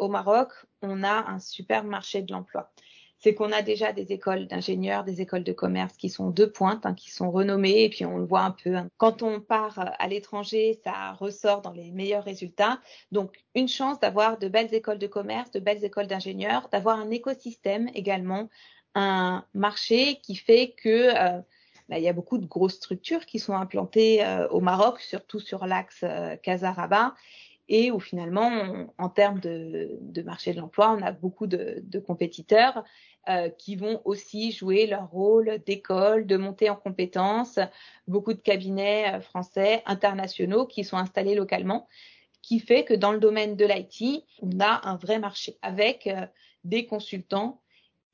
au Maroc, on a un super marché de l'emploi c'est qu'on a déjà des écoles d'ingénieurs, des écoles de commerce qui sont de pointe, hein, qui sont renommées, et puis on le voit un peu. Hein. Quand on part euh, à l'étranger, ça ressort dans les meilleurs résultats. Donc, une chance d'avoir de belles écoles de commerce, de belles écoles d'ingénieurs, d'avoir un écosystème également, un marché qui fait que euh, bah, il y a beaucoup de grosses structures qui sont implantées euh, au Maroc, surtout sur l'axe euh, et où finalement, en termes de, marché de l'emploi, on a beaucoup de, de compétiteurs euh, qui vont aussi jouer leur rôle d'école, de montée en compétences, beaucoup de cabinets euh, français, internationaux qui sont installés localement, qui fait que dans le domaine de l'IT, on a un vrai marché avec euh, des consultants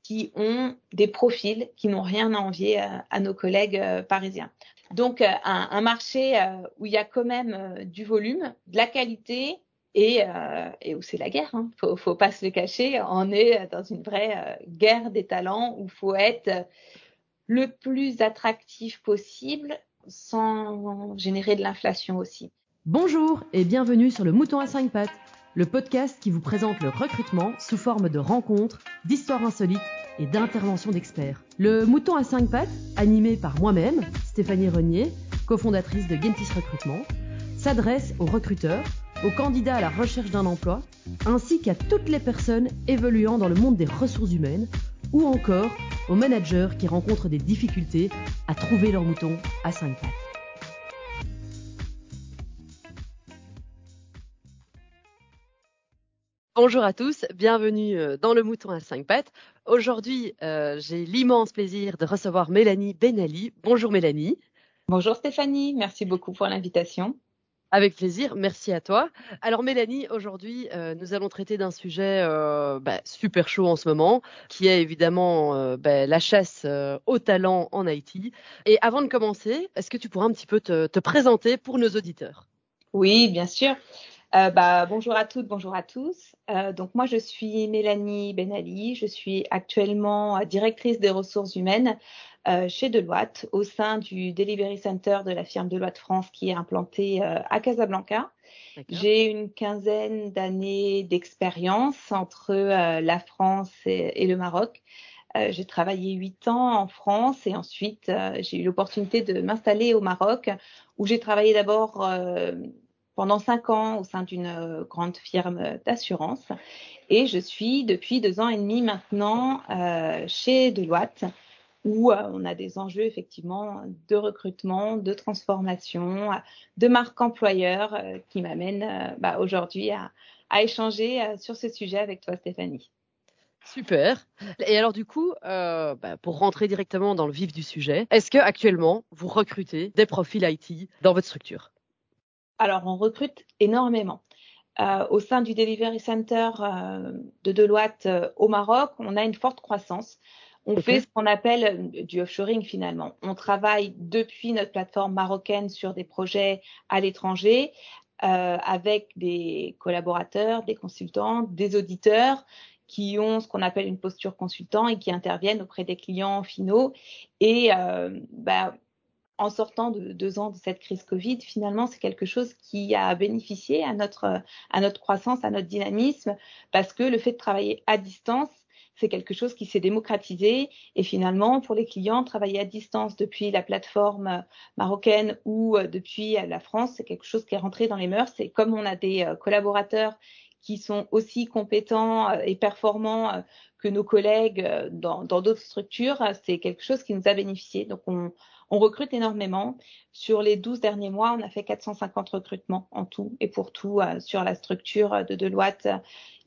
qui ont des profils qui n'ont rien à envier à, à nos collègues euh, parisiens. Donc, un, un, marché où il y a quand même du volume, de la qualité et, euh, où c'est la guerre. Hein. Faut, faut pas se le cacher. On est dans une vraie euh, guerre des talents où faut être le plus attractif possible sans générer de l'inflation aussi. Bonjour et bienvenue sur le Mouton à 5 pattes, le podcast qui vous présente le recrutement sous forme de rencontres, d'histoires insolites et d'interventions d'experts. Le Mouton à 5 pattes, animé par moi-même, Stéphanie Renier, cofondatrice de Gentis Recrutement, s'adresse aux recruteurs aux candidats à la recherche d'un emploi, ainsi qu'à toutes les personnes évoluant dans le monde des ressources humaines, ou encore aux managers qui rencontrent des difficultés à trouver leur mouton à 5 pattes. Bonjour à tous, bienvenue euh, dans le mouton à 5 pattes. Aujourd'hui, euh, j'ai l'immense plaisir de recevoir Mélanie Benali. Bonjour Mélanie. Bonjour Stéphanie, merci beaucoup pour l'invitation. Avec plaisir, merci à toi. Alors Mélanie, aujourd'hui, euh, nous allons traiter d'un sujet euh, bah, super chaud en ce moment, qui est évidemment euh, bah, la chasse au talent en Haïti. Et avant de commencer, est-ce que tu pourrais un petit peu te, te présenter pour nos auditeurs? Oui, bien sûr. Euh, bah, bonjour à toutes, bonjour à tous. Euh, donc moi, je suis Mélanie Benali. Je suis actuellement directrice des ressources humaines euh, chez Deloitte au sein du Delivery Center de la firme Deloitte France qui est implanté euh, à Casablanca. J'ai une quinzaine d'années d'expérience entre euh, la France et, et le Maroc. Euh, j'ai travaillé huit ans en France et ensuite j'ai eu l'opportunité de m'installer au Maroc où j'ai travaillé d'abord pendant cinq ans au sein d'une grande firme d'assurance et je suis depuis deux ans et demi maintenant chez Deloitte où euh, on a des enjeux effectivement de recrutement, de transformation, de marque employeur euh, qui m'amènent euh, bah, aujourd'hui à, échanger sur ce sujet avec toi Stéphanie. Super. Et alors du coup, euh, bah, pour rentrer directement dans le vif du sujet, est-ce que actuellement vous recrutez des profils IT dans votre structure? Alors on recrute énormément. Euh, au sein du Delivery Center euh, de Deloitte au Maroc, on a une forte croissance. On okay. fait ce qu'on appelle euh, du offshoring finalement. On travaille depuis notre plateforme marocaine sur des projets à l'étranger euh, avec des collaborateurs, des consultants, des auditeurs qui ont ce qu'on appelle une posture consultant et qui interviennent auprès des clients finaux. Et euh, bah, en sortant de deux ans de cette crise Covid, finalement, c'est quelque chose qui a bénéficié à notre, à notre croissance, à notre dynamisme, parce que le fait de travailler à distance c'est quelque chose qui s'est démocratisé. Et finalement pour les clients travailler à distance depuis la plateforme marocaine ou euh, depuis la France c'est quelque chose qui est rentré dans les mœurs. Et comme on a des euh, collaborateurs qui sont aussi compétents euh, et performants que nos collègues dans d'autres structures c'est quelque chose qui nous a bénéficié. Donc on on recrute énormément. Sur les 12 derniers mois, on a fait 450 recrutements en tout et pour tout euh, sur la structure de Deloitte euh,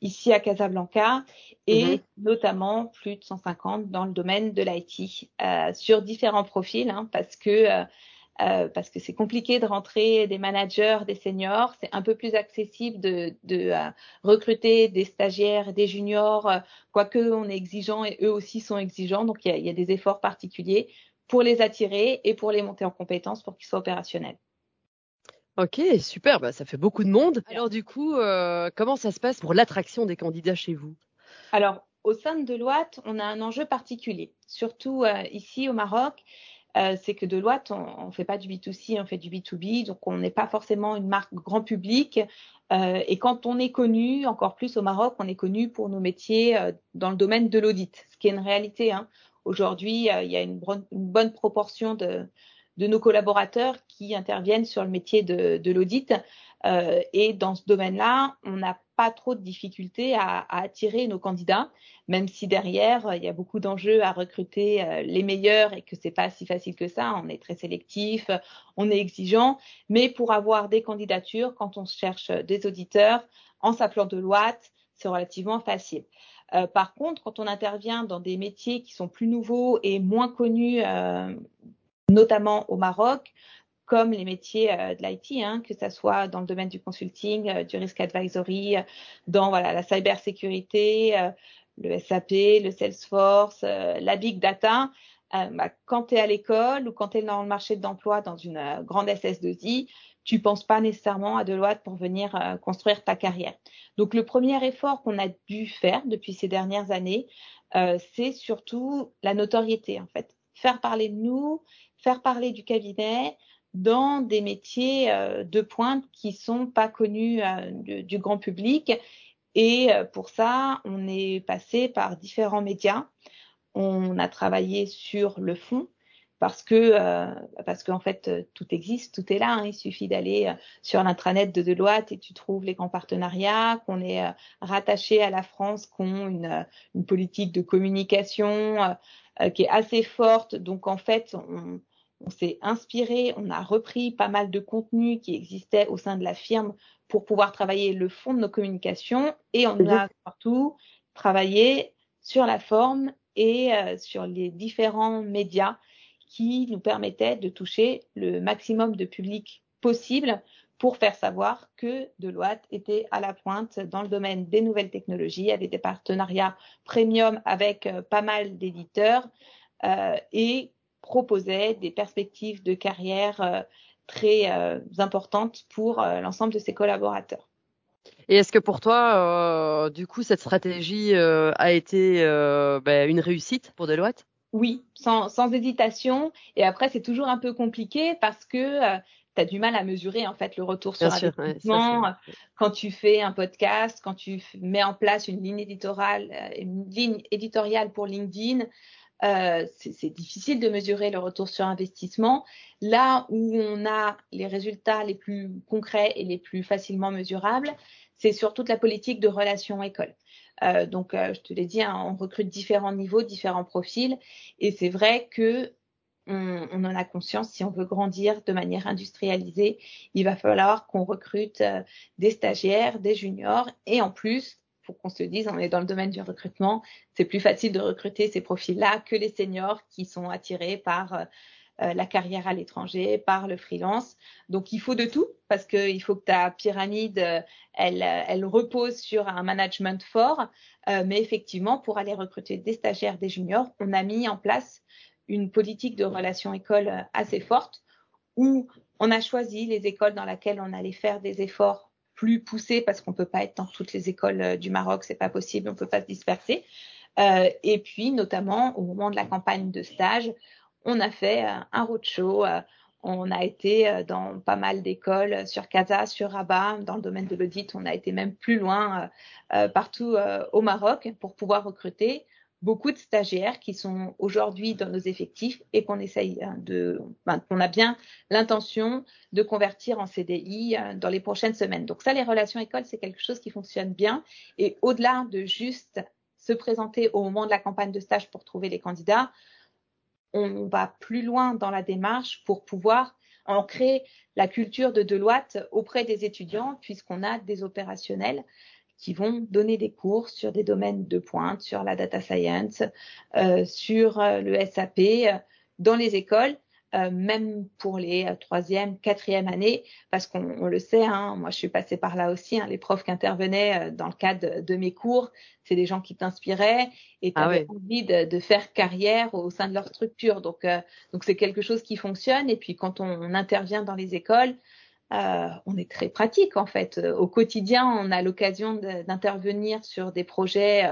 ici à Casablanca et mm -hmm. notamment plus de 150 dans le domaine de l'IT euh, sur différents profils hein, parce que euh, euh, parce que c'est compliqué de rentrer des managers, des seniors. C'est un peu plus accessible de, de euh, recruter des stagiaires, des juniors, euh, quoique on est exigeant et eux aussi sont exigeants. Donc il y, y a, des efforts particuliers pour les attirer et pour les monter en compétences pour qu'ils soient opérationnels. Ok, super, bah, ça fait beaucoup de monde. Alors du coup, euh, comment ça se passe pour l'attraction des candidats chez vous? Alors, au sein de Deloitte, on a un enjeu particulier, surtout euh, ici au Maroc. euh, c'est que Deloitte, on ne fait pas du B2C, on fait du B2B, donc on n'est pas forcément une marque grand public. Euh, et quand on est connu, encore plus au Maroc, on est connu pour nos métiers euh, dans le domaine de l'audit, ce qui est une réalité. Hein. Aujourd'hui, il y a une, bonne proportion de, nos collaborateurs qui interviennent sur le métier de, l'audit. et dans ce domaine-là, on n'a pas trop de difficultés à, attirer nos candidats, même si derrière, il y a beaucoup d'enjeux à recruter euh, les meilleurs et que c'est pas si facile que ça. On est très sélectif, on est exigeant, mais pour avoir des candidatures, quand on cherche des auditeurs en s'appelant de Deloitte, c'est relativement facile. Euh, par contre, quand on intervient dans des métiers qui sont plus nouveaux et moins connus, euh, notamment au Maroc, comme les métiers euh, de l'IT, hein, que ce soit dans le domaine du consulting, du risk advisory, dans la cybersécurité, le SAP, le Salesforce, la big data. Bah, quand tu es à l'école ou quand tu es dans le marché de l'emploi dans une grande SS2I, tu penses pas nécessairement à Deloitte pour venir construire ta carrière. Donc le premier effort qu'on a dû faire depuis ces dernières années, c'est surtout la notoriété en fait. Faire parler de nous, faire parler du cabinet, dans des métiers euh, de pointe qui sont pas connus euh, du, grand public. Et euh, pour ça, on est passé par différents médias. On a travaillé sur le fond parce que parce qu'en fait tout existe, tout est là. Hein. Il suffit d'aller sur l'intranet de Deloitte et tu trouves les grands partenariats, qu'on est rattaché à la France, qu'on une, une politique de communication qui est assez forte. Donc en fait, on, on s'est inspiré, on a repris pas mal de contenus qui existaient au sein de la firme pour pouvoir travailler le fond de nos communications et on a surtout travaillé sur la forme et euh, sur les différents médias qui nous permettaient de toucher le maximum de public possible pour faire savoir que Deloitte était à la pointe dans le domaine des nouvelles technologies, avait des partenariats premium avec euh, pas mal d'éditeurs euh, et proposait des perspectives de carrière euh, très importantes pour l'ensemble de ses collaborateurs. Et est-ce que pour toi, du coup, cette stratégie a été ben, une réussite pour Deloitte? Oui, sans, sans, hésitation. Et après, c'est toujours un peu compliqué parce que tu as du mal à mesurer en fait le retour sur investissement quand tu fais un podcast, quand tu mets en place une ligne éditoriale, une ligne éditoriale pour LinkedIn. Euh, c'est difficile de mesurer le retour sur investissement. Là où on a les résultats les plus concrets et les plus facilement mesurables, c'est sur toute la politique de relations école. Euh, donc, euh, je te l'ai dit, hein, on recrute différents niveaux, différents profils, et c'est vrai que on, en a conscience. Si on veut grandir de manière industrialisée, il va falloir qu'on recrute euh, des stagiaires, des juniors, et en plus faut qu'on se dise, on est dans le domaine du recrutement, c'est plus facile de recruter ces profils-là que les seniors qui sont attirés par euh, euh, la carrière à l'étranger, par le freelance. Donc il faut de tout parce qu'il faut que ta pyramide, euh, elle, elle repose sur un management fort. mais effectivement, pour aller recruter des stagiaires, des juniors, on a mis en place une politique de relations école assez forte où on a choisi les écoles dans lesquelles on allait faire des efforts plus poussé parce qu'on peut pas être dans toutes les écoles euh, du Maroc, c'est pas possible, on peut pas se disperser. Euh, et puis notamment au moment de la campagne de stage, on a fait euh, un roadshow. Euh, on a été dans pas mal d'écoles sur Casa, sur Rabat, dans le domaine de l'audit. On a été même plus loin partout au Maroc pour pouvoir recruter beaucoup de stagiaires qui sont aujourd'hui dans nos effectifs et qu'on essaye hein, de, ben, qu'on a bien l'intention de convertir en CDI euh, dans les prochaines semaines. Donc ça, les relations écoles, c'est quelque chose qui fonctionne bien. Et au-delà de juste se présenter au moment de la campagne de stage pour trouver les candidats, on va plus loin dans la démarche pour pouvoir ancrer la culture de Deloitte auprès des étudiants puisqu'on a des opérationnels qui vont donner des cours sur des domaines de pointe, sur la data science, euh, sur euh, le SAP euh, dans les écoles, euh, même pour les euh, troisième, quatrième années, parce qu'on le sait, hein, moi je suis passée par là aussi, hein, les profs qui intervenaient dans le cadre de, mes cours, c'est des gens qui t'inspiraient et tu ah envie de, de, faire carrière au sein de leur structure. Donc donc c'est quelque chose qui fonctionne. Et puis quand on, on intervient dans les écoles, on est très pratique en fait. Au quotidien, on a l'occasion d'intervenir sur des projets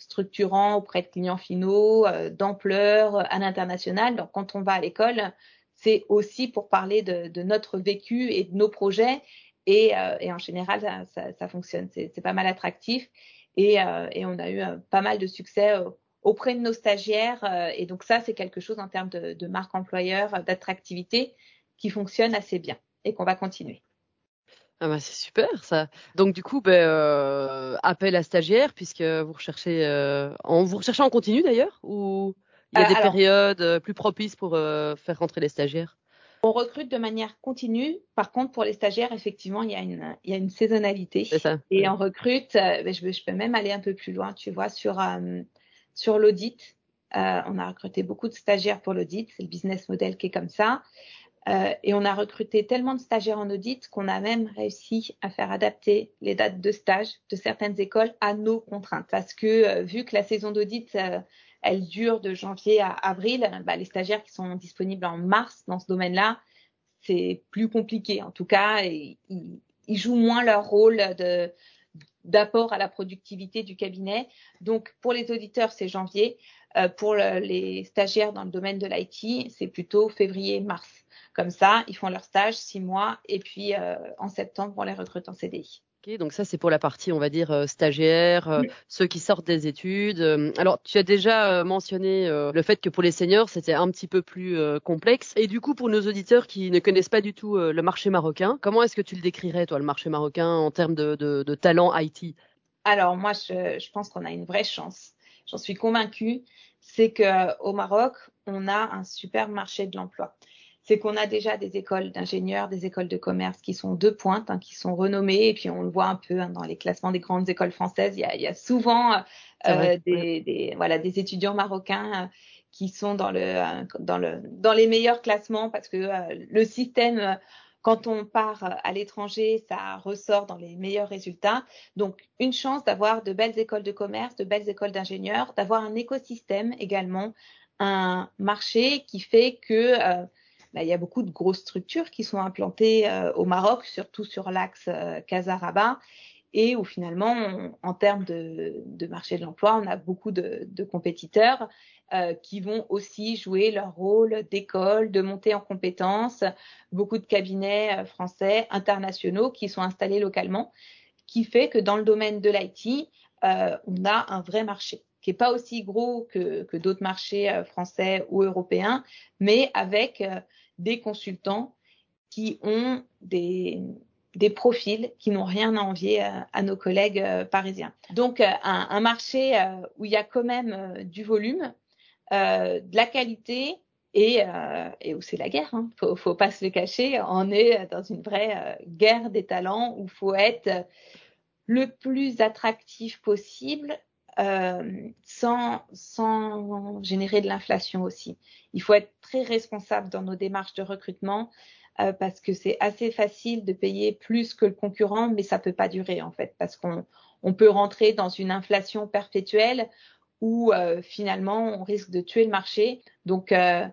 structurants auprès de clients finaux, d'ampleur, à l'international. Donc quand on va à l'école, c'est aussi pour parler de, de, notre vécu et de nos projets. Et, et en général, ça, ça, ça fonctionne. C'est pas mal attractif. Et, et, on a eu pas mal de succès auprès de nos stagiaires. Euh, et donc ça, c'est quelque chose en termes de, de marque employeur, euh, d'attractivité qui fonctionne assez bien et qu'on va continuer. Ah bah c'est super ça. Donc du coup, ben, euh, appel à stagiaires puisque vous recherchez, euh, en, vous recherchez en continu d'ailleurs ou il y a des périodes plus propices pour faire rentrer les stagiaires? On recrute de manière continue. Par contre, pour les stagiaires, effectivement, il y a une, il y a une saisonnalité. Ça. Et on recrute. Ben, je, je, peux même aller un peu plus loin. Tu vois sur sur l'audit. Euh, on a recruté beaucoup de stagiaires pour l'audit, c'est le business model qui est comme ça. Euh, et on a recruté tellement de stagiaires en audit qu'on a même réussi à faire adapter les dates de stage de certaines écoles à nos contraintes. Parce que euh, vu que la saison d'audit, euh, elle dure de janvier à avril, bah, les stagiaires qui sont disponibles en mars dans ce domaine-là, c'est plus compliqué. En tout cas, ils, ils jouent moins leur rôle de, d'apport à la productivité du cabinet. Donc, pour les auditeurs, c'est janvier. Euh, pour le, les stagiaires dans le domaine de l'IT, c'est plutôt février-mars. Comme ça, ils font leur stage six mois et puis euh, en septembre, on les recrute en CDI. Okay, donc ça c'est pour la partie on va dire euh, stagiaire, euh, ceux qui sortent des études. Euh, alors tu as déjà mentionné le fait que pour les seniors c'était un petit peu plus complexe. Et du coup pour nos auditeurs qui ne connaissent pas du tout le marché marocain, comment est-ce que tu le décrirais toi le marché marocain en termes de, de, de talent IT Alors moi je, je pense qu'on a une vraie chance, j'en suis convaincue, c'est que au Maroc on a un super marché de l'emploi c'est qu'on a déjà des écoles d'ingénieurs, des écoles de commerce qui sont de pointe, hein, qui sont renommées, et puis on le voit un peu hein, dans les classements des grandes écoles françaises, il y a, il y a souvent euh, des, des, voilà, des étudiants marocains euh, qui sont dans, le, euh, dans, le, dans les meilleurs classements parce que euh, le système quand on part à l'étranger, ça ressort dans les meilleurs résultats. Donc, une chance d'avoir de belles écoles de commerce, de belles écoles d'ingénieurs, d'avoir un écosystème également, un marché qui fait que euh, il y a beaucoup de grosses structures qui sont implantées euh, au Maroc, surtout sur l'axe euh, Casa-Rabat, et où finalement, en termes de, de, marché de l'emploi, on a beaucoup de, de compétiteurs euh, qui vont aussi jouer leur rôle d'école, de montée en compétences, beaucoup de cabinets euh, français, internationaux qui sont installés localement, qui fait que dans le domaine de l'IT, euh, on a un vrai marché qui n'est pas aussi gros que, que d'autres marchés euh, français ou européens, mais avec des consultants qui ont des, des profils qui n'ont rien à envier à, à nos collègues euh, parisiens. Donc euh, un, un, marché euh, où il y a quand même du volume, de la qualité et, et où c'est la guerre. Hein. Faut, faut pas se le cacher. On est dans une vraie guerre des talents où faut être le plus attractif possible euh, sans, sans générer de l'inflation aussi. Il faut être très responsable dans nos démarches de recrutement euh, parce que c'est assez facile de payer plus que le concurrent, mais ça peut pas durer en fait parce qu'on on peut rentrer dans une inflation perpétuelle où euh, finalement on risque de tuer le marché. Donc, euh,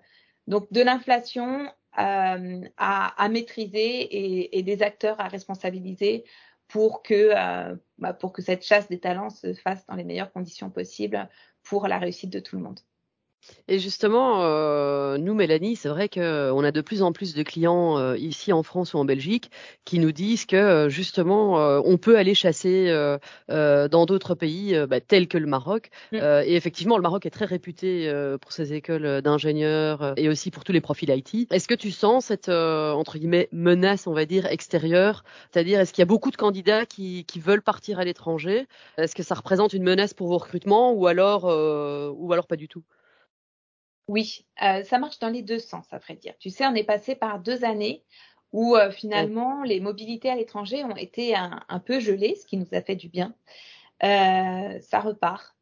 donc de l'inflation euh, à, à, maîtriser et, et, des acteurs à responsabiliser pour que, euh, bah, pour que cette chasse des talents se fasse dans les meilleures conditions possibles pour la réussite de tout le monde. Et justement, euh, nous, Mélanie, c'est vrai qu'on a de plus en plus de clients euh, ici en France ou en Belgique qui nous disent que euh, justement, euh, on peut aller chasser euh, euh, dans d'autres pays bah, tels que le Maroc. Mm. et effectivement, le Maroc est très réputé pour ses écoles d'ingénieurs et aussi pour tous les profils IT. Est-ce que tu sens cette entre guillemets menace, on va dire extérieure? C'est-à-dire, est-ce qu'il y a beaucoup de candidats qui, qui veulent partir à l'étranger? Est-ce que ça représente une menace pour vos recrutements ou alors ou alors pas du tout? Oui, euh, ça marche dans les deux sens, à vrai dire. Tu sais, on est passé par deux années où euh, finalement les mobilités à l'étranger ont été un, un, peu gelées, ce qui nous a fait du bien. Euh, ça repart.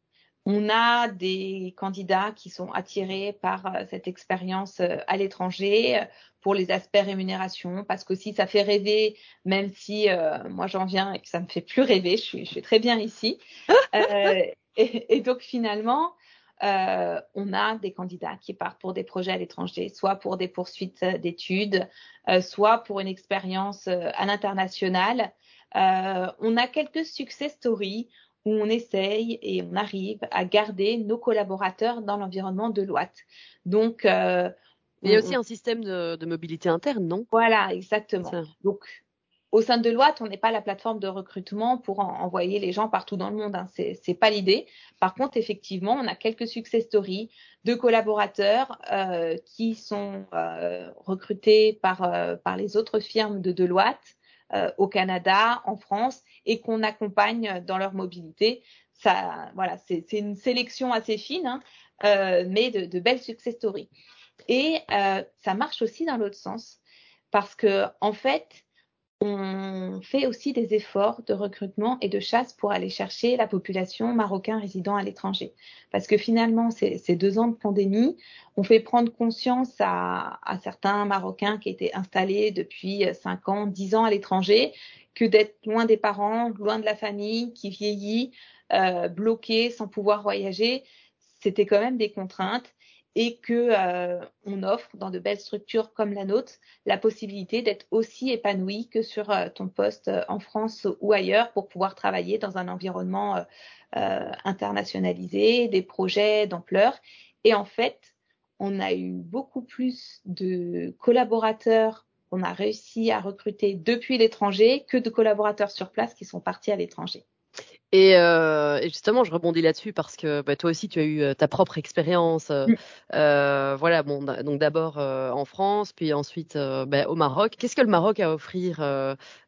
On a des candidats qui sont attirés par euh, cette expérience euh, à l'étranger pour les aspects rémunération, parce qu'aussi ça fait rêver, même si moi j'en viens et que ça me fait plus rêver. Je suis, je suis très bien ici. et, et, donc finalement, euh, on a des candidats qui partent pour des projets à l'étranger, soit pour des poursuites d'études, euh, soit pour une expérience euh, à l'international. on a quelques success stories où on essaye et on arrive à garder nos collaborateurs dans l'environnement de l'OAT. Donc, il y a aussi un système de, de mobilité interne, non? Voilà, exactement. Donc, au sein de Deloitte, on n'est pas la plateforme de recrutement pour envoyer les gens partout dans le monde. Hein. C'est, pas l'idée. Par contre, effectivement, on a quelques success stories de collaborateurs euh, qui sont euh, recrutés par euh, par les autres firmes de Deloitte euh, au Canada, en France, et qu'on accompagne dans leur mobilité. Ça, voilà, c'est, une sélection assez fine, hein, euh, mais de, de, belles success stories. Et ça marche aussi dans l'autre sens, parce que en fait on fait aussi des efforts de recrutement et de chasse pour aller chercher la population marocain résidant à l'étranger. Parce que finalement, ces, deux ans de pandémie ont fait prendre conscience à, certains Marocains qui étaient installés depuis 5 ans, 10 ans à l'étranger, que d'être loin des parents, loin de la famille, qui vieillit, euh, bloqué, sans pouvoir voyager, c'était quand même des contraintes et que euh, on offre dans de belles structures comme la nôtre la possibilité d'être aussi épanoui que sur euh, ton poste euh, en France ou ailleurs pour pouvoir travailler dans un environnement internationalisé, des projets d'ampleur. Et en fait, on a eu beaucoup plus de collaborateurs qu'on a réussi à recruter depuis l'étranger que de collaborateurs sur place qui sont partis à l'étranger. Et, euh, et, justement, je rebondis là-dessus parce que bah, toi aussi, tu as eu euh, ta propre expérience. Euh, mm. euh voilà, bon, donc d'abord euh, en France, puis ensuite bah, au Maroc. Qu'est-ce que le Maroc a à offrir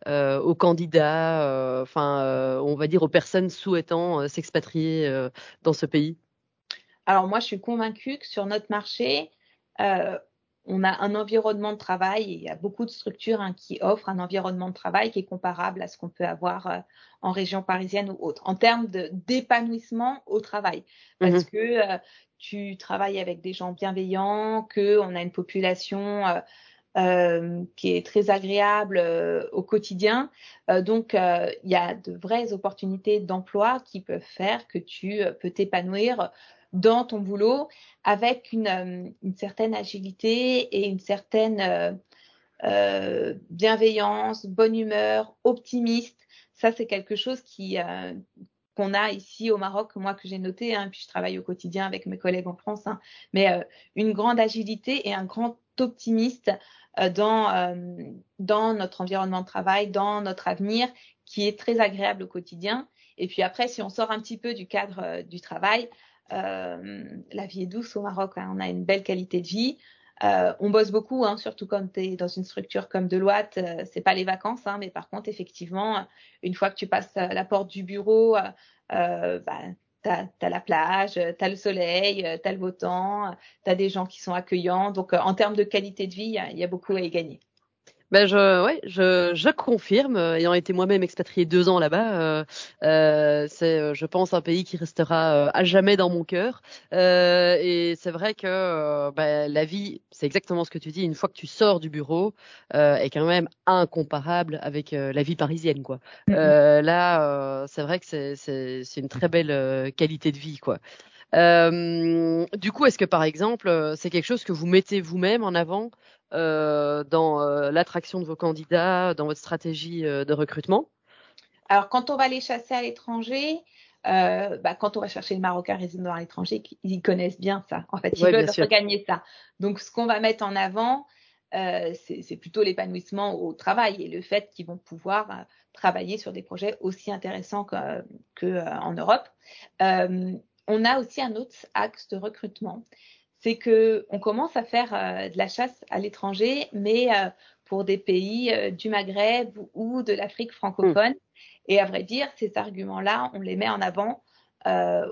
aux candidats, enfin, on va dire aux personnes souhaitant s'expatrier dans ce pays? Alors moi, je suis convaincue que sur notre marché, on a un environnement de travail, et il y a beaucoup de structures hein, qui offrent un environnement de travail qui est comparable à ce qu'on peut avoir euh, en région parisienne ou autre, en termes d'épanouissement au travail. Parce mmh que euh, tu travailles avec des gens bienveillants, qu'on a une population euh, qui est très agréable au quotidien. donc, il y a de vraies opportunités d'emploi qui peuvent faire que tu peux t'épanouir dans ton boulot avec une, euh, une certaine agilité et une certaine euh, euh, bienveillance, bonne humeur, optimiste. Ça, c'est quelque chose qui euh, qu'on a ici au Maroc, moi que j'ai noté, hein, puis je travaille au quotidien avec mes collègues en France, hein, mais une grande agilité et un grand optimiste dans, dans notre environnement de travail, dans notre avenir, qui est très agréable au quotidien. Et puis après, si on sort un petit peu du cadre du travail, la vie est douce au Maroc, hein. on a une belle qualité de vie. Euh, on bosse beaucoup, hein, surtout quand tu es dans une structure comme Deloitte, euh, c'est pas les vacances, hein, mais par contre, effectivement, une fois que tu passes la porte du bureau, euh, bah, tu as, la plage, tu as le soleil, tu as le beau temps, tu des gens qui sont accueillants. Donc, en termes de qualité de vie, il y, a beaucoup à y gagner. Ben je, ouais, je, je confirme, euh, ayant été moi-même expatrié deux ans là-bas, euh, euh, c'est, euh, je pense, un pays qui restera à jamais dans mon cœur. Euh, et c'est vrai que ben, la vie, c'est exactement ce que tu dis. Une fois que tu sors du bureau, est quand même incomparable avec la vie parisienne, quoi. Là, c'est vrai que c'est, c'est, c'est une très belle qualité de vie, quoi. du coup, est-ce que par exemple, c'est quelque chose que vous mettez vous-même en avant euh, dans euh, l'attraction de vos candidats, dans votre stratégie euh, de recrutement? Alors, quand on va les chasser à l'étranger, euh, bah, quand on va chercher le Marocain résident à l'étranger, ils connaissent bien ça. En fait, ils veulent regagner ça. Donc, ce qu'on va mettre en avant, euh, c'est plutôt l'épanouissement au travail et le fait qu'ils vont pouvoir euh, travailler sur des projets aussi intéressants qu'en que, en Europe. on a aussi un autre axe de recrutement c'est que on commence à faire euh, de la chasse à l'étranger, mais euh, pour des pays euh, du Maghreb ou de l'Afrique francophone. Mm. Et à vrai dire, ces arguments-là, on les met en avant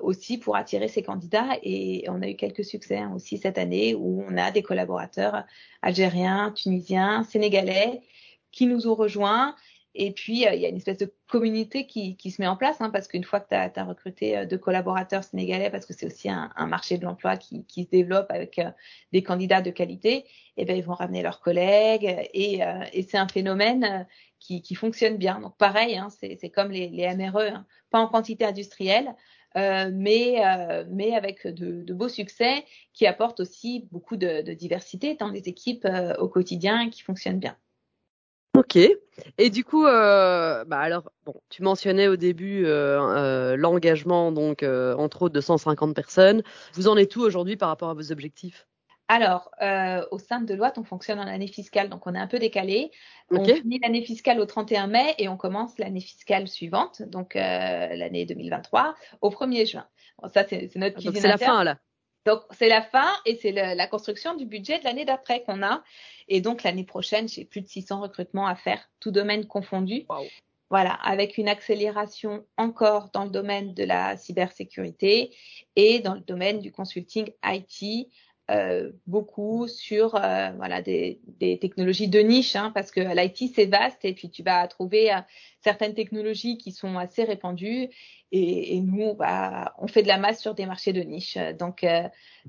aussi pour attirer ces candidats. Et on a eu quelques succès hein, aussi cette année où on a des collaborateurs algériens, tunisiens, sénégalais qui nous ont rejoints et puis, euh, il y a une espèce de communauté qui, qui se met en place, hein, parce qu'une fois que tu as, recruté euh, deux collaborateurs sénégalais, parce que c'est aussi un, un, marché de l'emploi qui, qui, se développe avec euh, des candidats de qualité, et eh ben, ils vont ramener leurs collègues. Et, et c'est un phénomène qui, qui fonctionne bien. Donc pareil, hein, c'est comme les, les MRE, hein, pas en quantité industrielle, euh, mais, euh, mais avec de, de, beaux succès qui apportent aussi beaucoup de, de diversité dans les équipes euh, au quotidien qui fonctionnent bien. Ok. Et du coup, euh, bah alors, bon, tu mentionnais au début euh, euh, l'engagement, donc entre autres de 150 personnes. Vous en êtes où aujourd'hui par rapport à vos objectifs? Alors, euh, au sein de Deloitte, on fonctionne en année fiscale, donc on est un peu décalé. On finit l'année fiscale au 31 mai et on commence l'année fiscale suivante, donc euh, l'année 2023, au 1er juin. Bon, ça, c'est notre cuisine. C'est la fin, là. Donc, c'est la fin et c'est la construction du budget de l'année d'après qu'on a. Et donc, l'année prochaine, j'ai plus de 600 recrutements à faire, tout domaine confondu. Wow. Voilà, avec une accélération encore dans le domaine de la cybersécurité et dans le domaine du consulting IT euh, beaucoup sur euh, voilà des, des, technologies de niche hein, parce que l'IT c'est vaste et puis tu vas trouver euh, certaines technologies qui sont assez répandues et, et nous bah, on fait de la masse sur des marchés de niche donc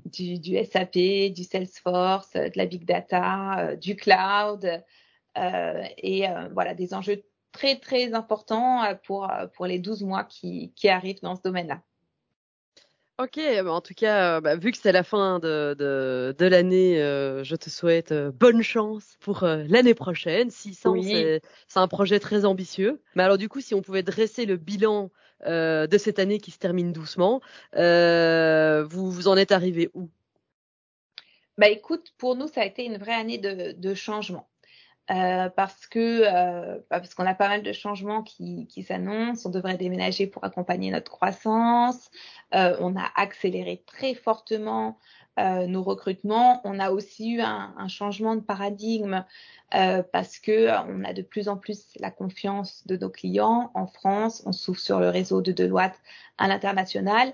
du, du, SAP, du Salesforce, de la big data, du cloud et voilà des enjeux très très importants pour pour les 12 mois qui, qui arrivent dans ce domaine-là. Ok, bah, en tout cas, bah, vu que c'est la fin de, de, de l'année, euh, je te souhaite euh, bonne chance pour euh, l'année prochaine. 600, oui. c'est un projet très ambitieux. Mais alors du coup, si on pouvait dresser le bilan de cette année qui se termine doucement, vous, vous en êtes arrivé où? Bah écoute, pour nous, ça a été une vraie année de, de changement. Euh, parce que euh, bah, parce qu'on a pas mal de changements qui, qui s'annoncent. On devrait déménager pour accompagner notre croissance. Euh, on a accéléré très fortement euh, nos recrutements. On a aussi eu un, un changement de paradigme euh, parce que on a de plus en plus la confiance de nos clients en France. On s'ouvre sur le réseau de Deloitte à l'international.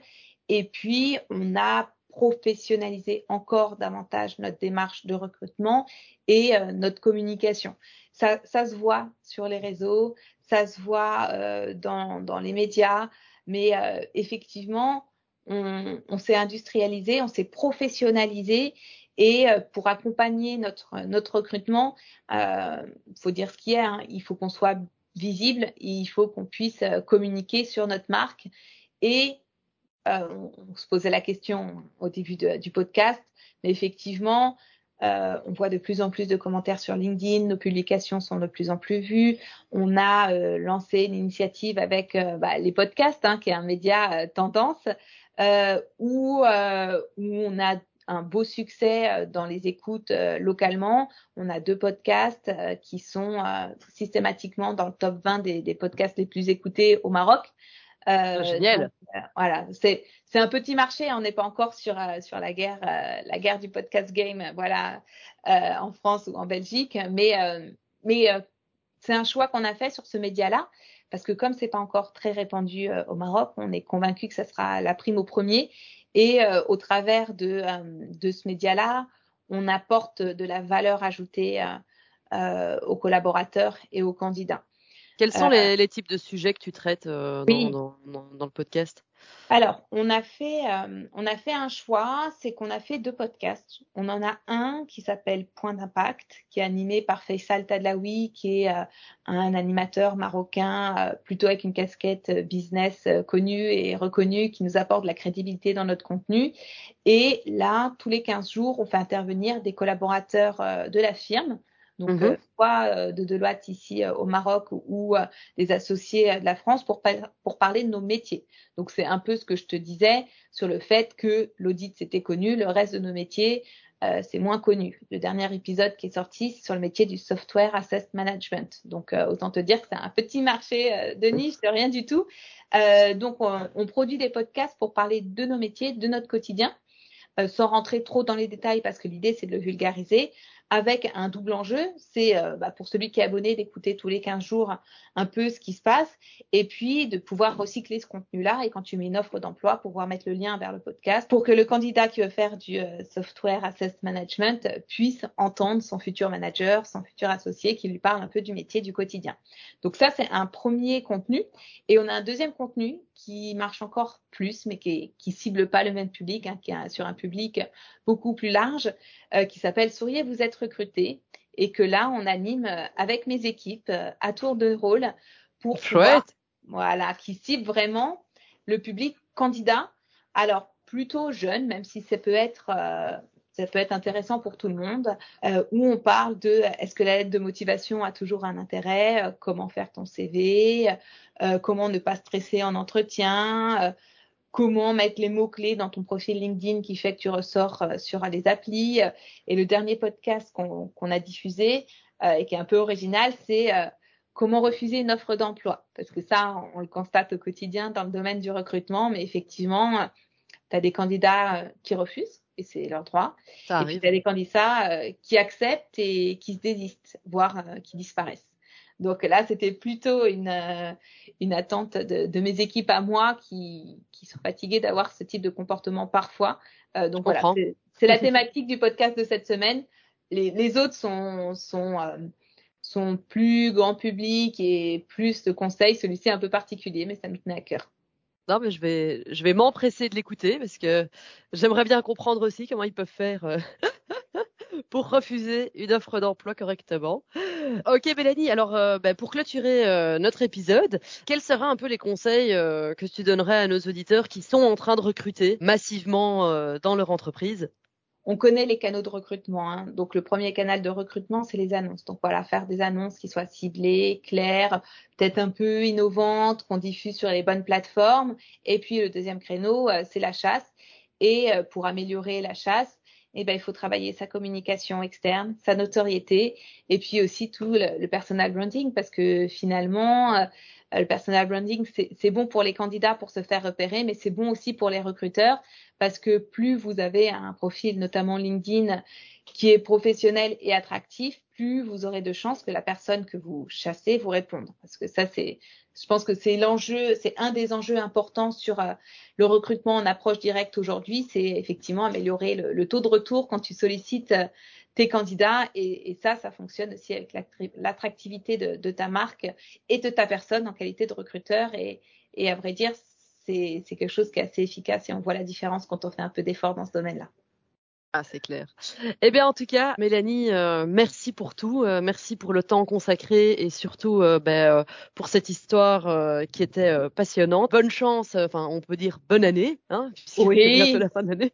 Et puis on a professionnaliser encore davantage notre démarche de recrutement et euh, notre communication. Ça, ça, se voit sur les réseaux, ça se voit euh, dans, dans, les médias, mais euh, effectivement, on, on s'est industrialisé, on s'est professionnalisé et euh, pour accompagner notre, notre recrutement, il euh, faut dire ce qu'il y a, hein, il faut qu'on soit visible, il faut qu'on puisse euh, communiquer sur notre marque et euh, on, se posait la question au début du podcast, mais effectivement, euh, on voit de plus en plus de commentaires sur LinkedIn, nos publications sont de plus en plus vues. On a euh, lancé une initiative avec euh, bah, les podcasts, hein, qui est un média euh, tendance, euh, où, où on a un beau succès dans les écoutes localement. On a deux podcasts qui sont systématiquement dans le top 20 des, des podcasts les plus écoutés au Maroc. Euh, Génial. Donc, euh, voilà, c'est c'est un petit marché. On n'est pas encore sur euh, sur la guerre euh, la guerre du podcast game, voilà, en France ou en Belgique, mais mais c'est un choix qu'on a fait sur ce média-là parce que comme c'est pas encore très répandu au Maroc, on est convaincu que ça sera la prime au premier et au travers de de ce média-là, on apporte de la valeur ajoutée aux collaborateurs et aux candidats. Quels sont euh, les, les, types de sujets que tu traites euh, oui. dans, dans, dans, le podcast? Alors, on a fait, euh, on a fait un choix, c'est qu'on a fait deux podcasts. On en a un qui s'appelle Point d'impact, qui est animé par Faisal Tadlaoui, qui est un animateur marocain, plutôt avec une casquette business connue et reconnue, qui nous apporte de la crédibilité dans notre contenu. Et là, tous les 15 jours, on fait intervenir des collaborateurs de la firme donc mmh. euh, soit euh, de Deloitte ici euh, au Maroc ou, ou des associés de la France pour, pour parler de nos métiers. Donc c'est un peu ce que je te disais sur le fait que l'audit c'était connu, le reste de nos métiers euh, c'est moins connu. Le dernier épisode qui est sorti c'est sur le métier du software asset management. Donc autant te dire que c'est un petit marché de niche, de rien du tout. donc on, on produit des podcasts pour parler de nos métiers, de notre quotidien. Euh, sans rentrer trop dans les détails parce que l'idée c'est de le vulgariser, avec un double enjeu, c'est euh, bah, pour celui qui est abonné d'écouter tous les 15 jours un peu ce qui se passe, et puis de pouvoir recycler ce contenu-là, et quand tu mets une offre d'emploi, pouvoir mettre le lien vers le podcast, pour que le candidat qui veut faire du euh, software asset management puisse entendre son futur manager, son futur associé qui lui parle un peu du métier du quotidien. Donc ça, c'est un premier contenu, et on a un deuxième contenu qui marche encore plus, mais qui, qui cible pas le même public, hein, qui est sur un public beaucoup plus large, euh, qui s'appelle Souriez, vous êtes recruté et que là, on anime avec mes équipes à tour de rôle pour voilà, qui cible vraiment le public candidat. Alors plutôt jeune, même si ça peut être ça peut être intéressant pour tout le monde, euh, où on parle de est-ce que la lettre de motivation a toujours un intérêt, euh, comment faire ton CV, euh, comment ne pas stresser en entretien, euh, comment mettre les mots-clés dans ton profil LinkedIn qui fait que tu ressors euh, sur les applis. Et le dernier podcast qu'on a diffusé et qui est un peu original, c'est comment refuser une offre d'emploi. Parce que ça, on, on le constate au quotidien dans le domaine du recrutement, mais effectivement, tu as des candidats qui refusent et c'est leur droit. Ça et puis, il y a des candidats euh, qui acceptent et qui se désistent, voire euh, qui disparaissent. Donc là, c'était plutôt une, euh, une attente de, de, mes équipes à moi qui, qui sont fatiguées d'avoir ce type de comportement parfois. Euh, donc voilà, c'est la thématique du podcast de cette semaine. Les, les autres sont, sont, euh, sont plus grand public et plus de conseils. Celui-ci est un peu particulier, mais ça me tenait à cœur. Non, mais je vais, je vais m'empresser de l'écouter parce que j'aimerais bien comprendre aussi comment ils peuvent faire pour refuser une offre d'emploi correctement. Ok, Mélanie. Alors, euh, bah, pour clôturer euh, notre épisode, quels seraient un peu les conseils euh, que tu donnerais à nos auditeurs qui sont en train de recruter massivement euh, dans leur entreprise? On connaît les canaux de recrutement. Hein. Donc, le premier canal de recrutement, c'est les annonces. Donc, voilà, faire des annonces qui soient ciblées, claires, peut-être un peu innovantes, qu'on diffuse sur les bonnes plateformes. Et puis, le deuxième créneau, euh, c'est la chasse. Et euh, pour améliorer la chasse, eh ben, il faut travailler sa communication externe, sa notoriété, et puis aussi tout le, le personal branding, parce que finalement, euh, le personal branding, c'est bon pour les candidats pour se faire repérer, mais c'est bon aussi pour les recruteurs parce que plus vous avez un profil, notamment LinkedIn, qui est professionnel et attractif, plus vous aurez de chances que la personne que vous chassez vous réponde. Parce que ça, c'est, je pense que c'est l'enjeu, c'est un des enjeux importants sur euh, le recrutement en approche directe aujourd'hui, c'est effectivement améliorer le, taux de retour quand tu sollicites euh, tes candidats et, ça, ça fonctionne aussi avec l'attractivité de, ta marque et de ta personne en qualité de recruteur et, à vrai dire, c'est quelque chose qui est assez efficace et on voit la différence quand on fait un peu d'effort dans ce domaine-là. Ah, c'est clair. Eh bien, en tout cas, Mélanie, euh, merci pour tout. Euh, merci pour le temps consacré et surtout euh, ben, pour cette histoire qui était passionnante. Bonne chance, enfin, on peut dire bonne année, hein, oui. c'est bientôt la fin de l'année.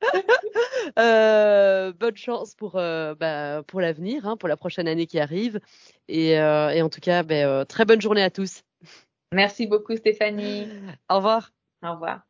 bonne chance pour bah, pour l'avenir, hein, pour la prochaine année qui arrive. Et, et en tout cas, bah, euh, très bonne journée à tous. Merci beaucoup Stéphanie. Au revoir. Au revoir.